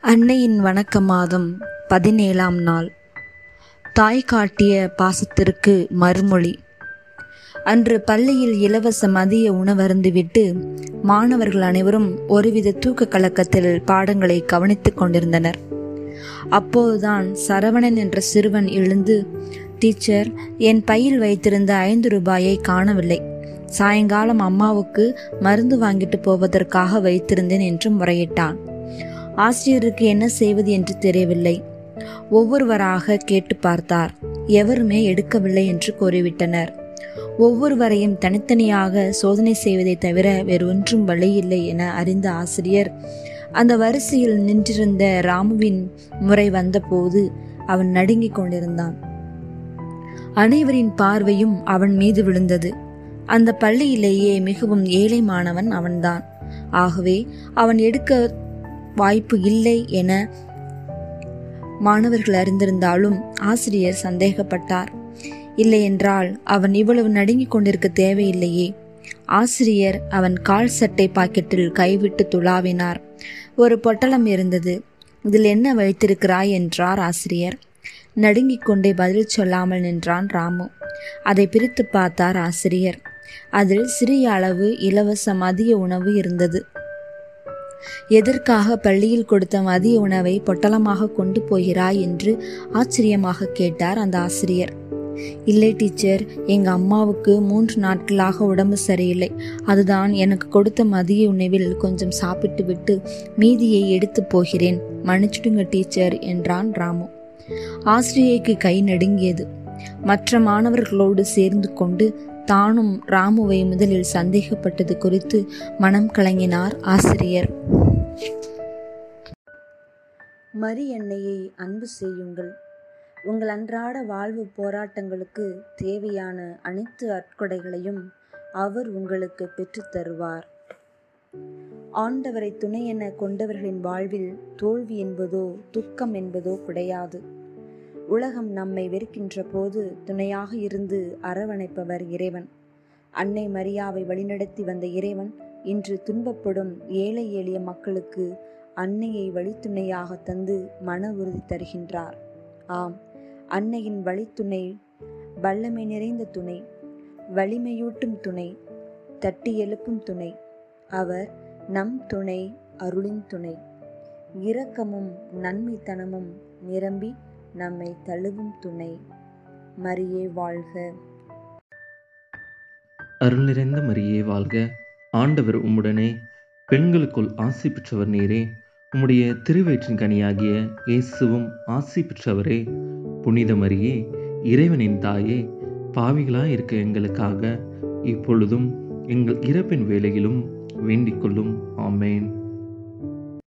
அன்னையின் வணக்க மாதம் பதினேழாம் நாள். தாய் காட்டிய பாசத்திற்கு மறுமொழி. அன்று பள்ளியில் இலவச மதிய உணவருந்துவிட்டு மாணவர்கள் அனைவரும் ஒருவித தூக்க கலக்கத்தில் பாடங்களை கவனித்துக் கொண்டிருந்தனர். அப்போதுதான் சரவணன் என்ற சிறுவன் எழுந்து டீச்சர் என் பையில் வைத்திருந்த ஐந்து ரூபாயை காணவில்லை. சாயங்காலம் அம்மாவுக்கு மருந்து வாங்கிட்டு போவதற்காக வைத்திருந்தேன் என்று முறையிட்டான். ஆசிரியருக்கு என்ன செய்வது என்று தெரியவில்லை. ஒவ்வொருவராக கேட்டு பார்த்தார். எவருமே எடுக்கவில்லை என்று கூறிவிட்டனர். ஒவ்வொருவரையும் தனித்தனியாக சோதனை செய்வதை தவிர வேறு ஒன்றும் வழியில்லை என அறிந்த ஆசிரியர் அந்த வரிசையில் நின்றிருந்த ராமுவின் முறை வந்தபோது அவன் நடுங்கிக் கொண்டிருந்தான். அனைவரின் பார்வையும் அவன் மீது விழுந்தது. அந்த பள்ளியிலேயே மிகவும் ஏழை மாணவன் அவன்தான். ஆகவே அவன் எடுக்க வாய்ப்பு இல்லை என மாணவர்கள் அறிந்திருந்தாலும் ஆசிரியர் சந்தேகப்பட்டார். இல்லையென்றால் அவன் இவ்வளவு நடுங்கிக் கொண்டிருக்க தேவையில்லையே. ஆசிரியர் அவன் கால் சட்டை பாக்கெட்டில் கைவிட்டு துளாவினார் ஒரு பொட்டலம் இருந்தது. இதில் என்ன வைத்திருக்கிறாய் என்றார் ஆசிரியர். நடுங்கிக் கொண்டே பதில் சொல்லாமல் நின்றான் ராமு. அதை பிரித்து பார்த்தார் ஆசிரியர். அதில் சிறிய அளவு இலவச மதிய உணவு இருந்தது. எதற்காக பள்ளியில் கொடுத்த மதிய உணவை பொட்டலமாக கொண்டு போகிறாய் என்று ஆச்சரியமாக கேட்டார் அந்த ஆசிரியர். இல்லை டீச்சர். எங்க அம்மாவுக்கு மூன்று நாட்களாக உடம்பு சரியில்லை. அதுதான் எனக்கு கொடுத்த மதிய உணவில் கொஞ்சம் சாப்பிட்டு விட்டு மீதியை எடுத்து போகிறேன். மன்னிச்சுடுங்க டீச்சர் என்றான் ராமு. ஆசிரியைக்கு கை நடுங்கியது. மற்ற மாணவர்களோடு சேர்ந்து கொண்டு தானும் ராமுவை முதலில் சந்தேகப்பட்டது குறித்து மனம் கலங்கினார் ஆசிரியர். மரி எண்ணெயை அன்பு செய்யுங்கள். உங்கள் அன்றாட வாழ்வு போராட்டங்களுக்கு தேவையான அனைத்து அற்கொடைகளையும் அவர் உங்களுக்கு பெற்றுத் தருவார். ஆண்டவரை துணை என கொண்டவர்களின் வாழ்வில் தோல்வி என்பதோ துக்கம் என்பதோ கிடையாது. உலகம் நம்மை வெறுக்கின்ற போது துணையாக இருந்து அரவணைப்பவர் இறைவன். அன்னை மரியாவை வழிநடத்தி வந்த இறைவன் இன்று துன்பப்படும் ஏழை எளிய மக்களுக்கு அன்னையை வழித்துணையாக தந்து மன உறுதி தருகின்றார். ஆம் அன்னையின் வழித்துணை வல்லமை நிறைந்த துணை வலிமையூட்டும் துணை தட்டி எழுப்பும் துணை. அவர் நம் துணை அருளின் துணை. இரக்கமும் நன்மைத்தனமும் நிரம்பி நம்மை தழுவும் துணை. மரியே வாழ்க. அருள் நிறைந்த மரியே வாழ்க. ஆண்டவர் உம்முடனே பெண்களுக்குள் ஆசி பெற்றவர் நீரே. உம்முடைய திருவயிற்றின் கனியாகிய இயேசுவும் ஆசி பெற்றவரே. புனிதமரியே இறைவனின் தாயே பாவிகளாக இருக்க எங்களுக்காக இப்பொழுதும் எங்கள் இறப்பின் வேலையிலும் வேண்டிக் கொள்ளும். ஆமேன்.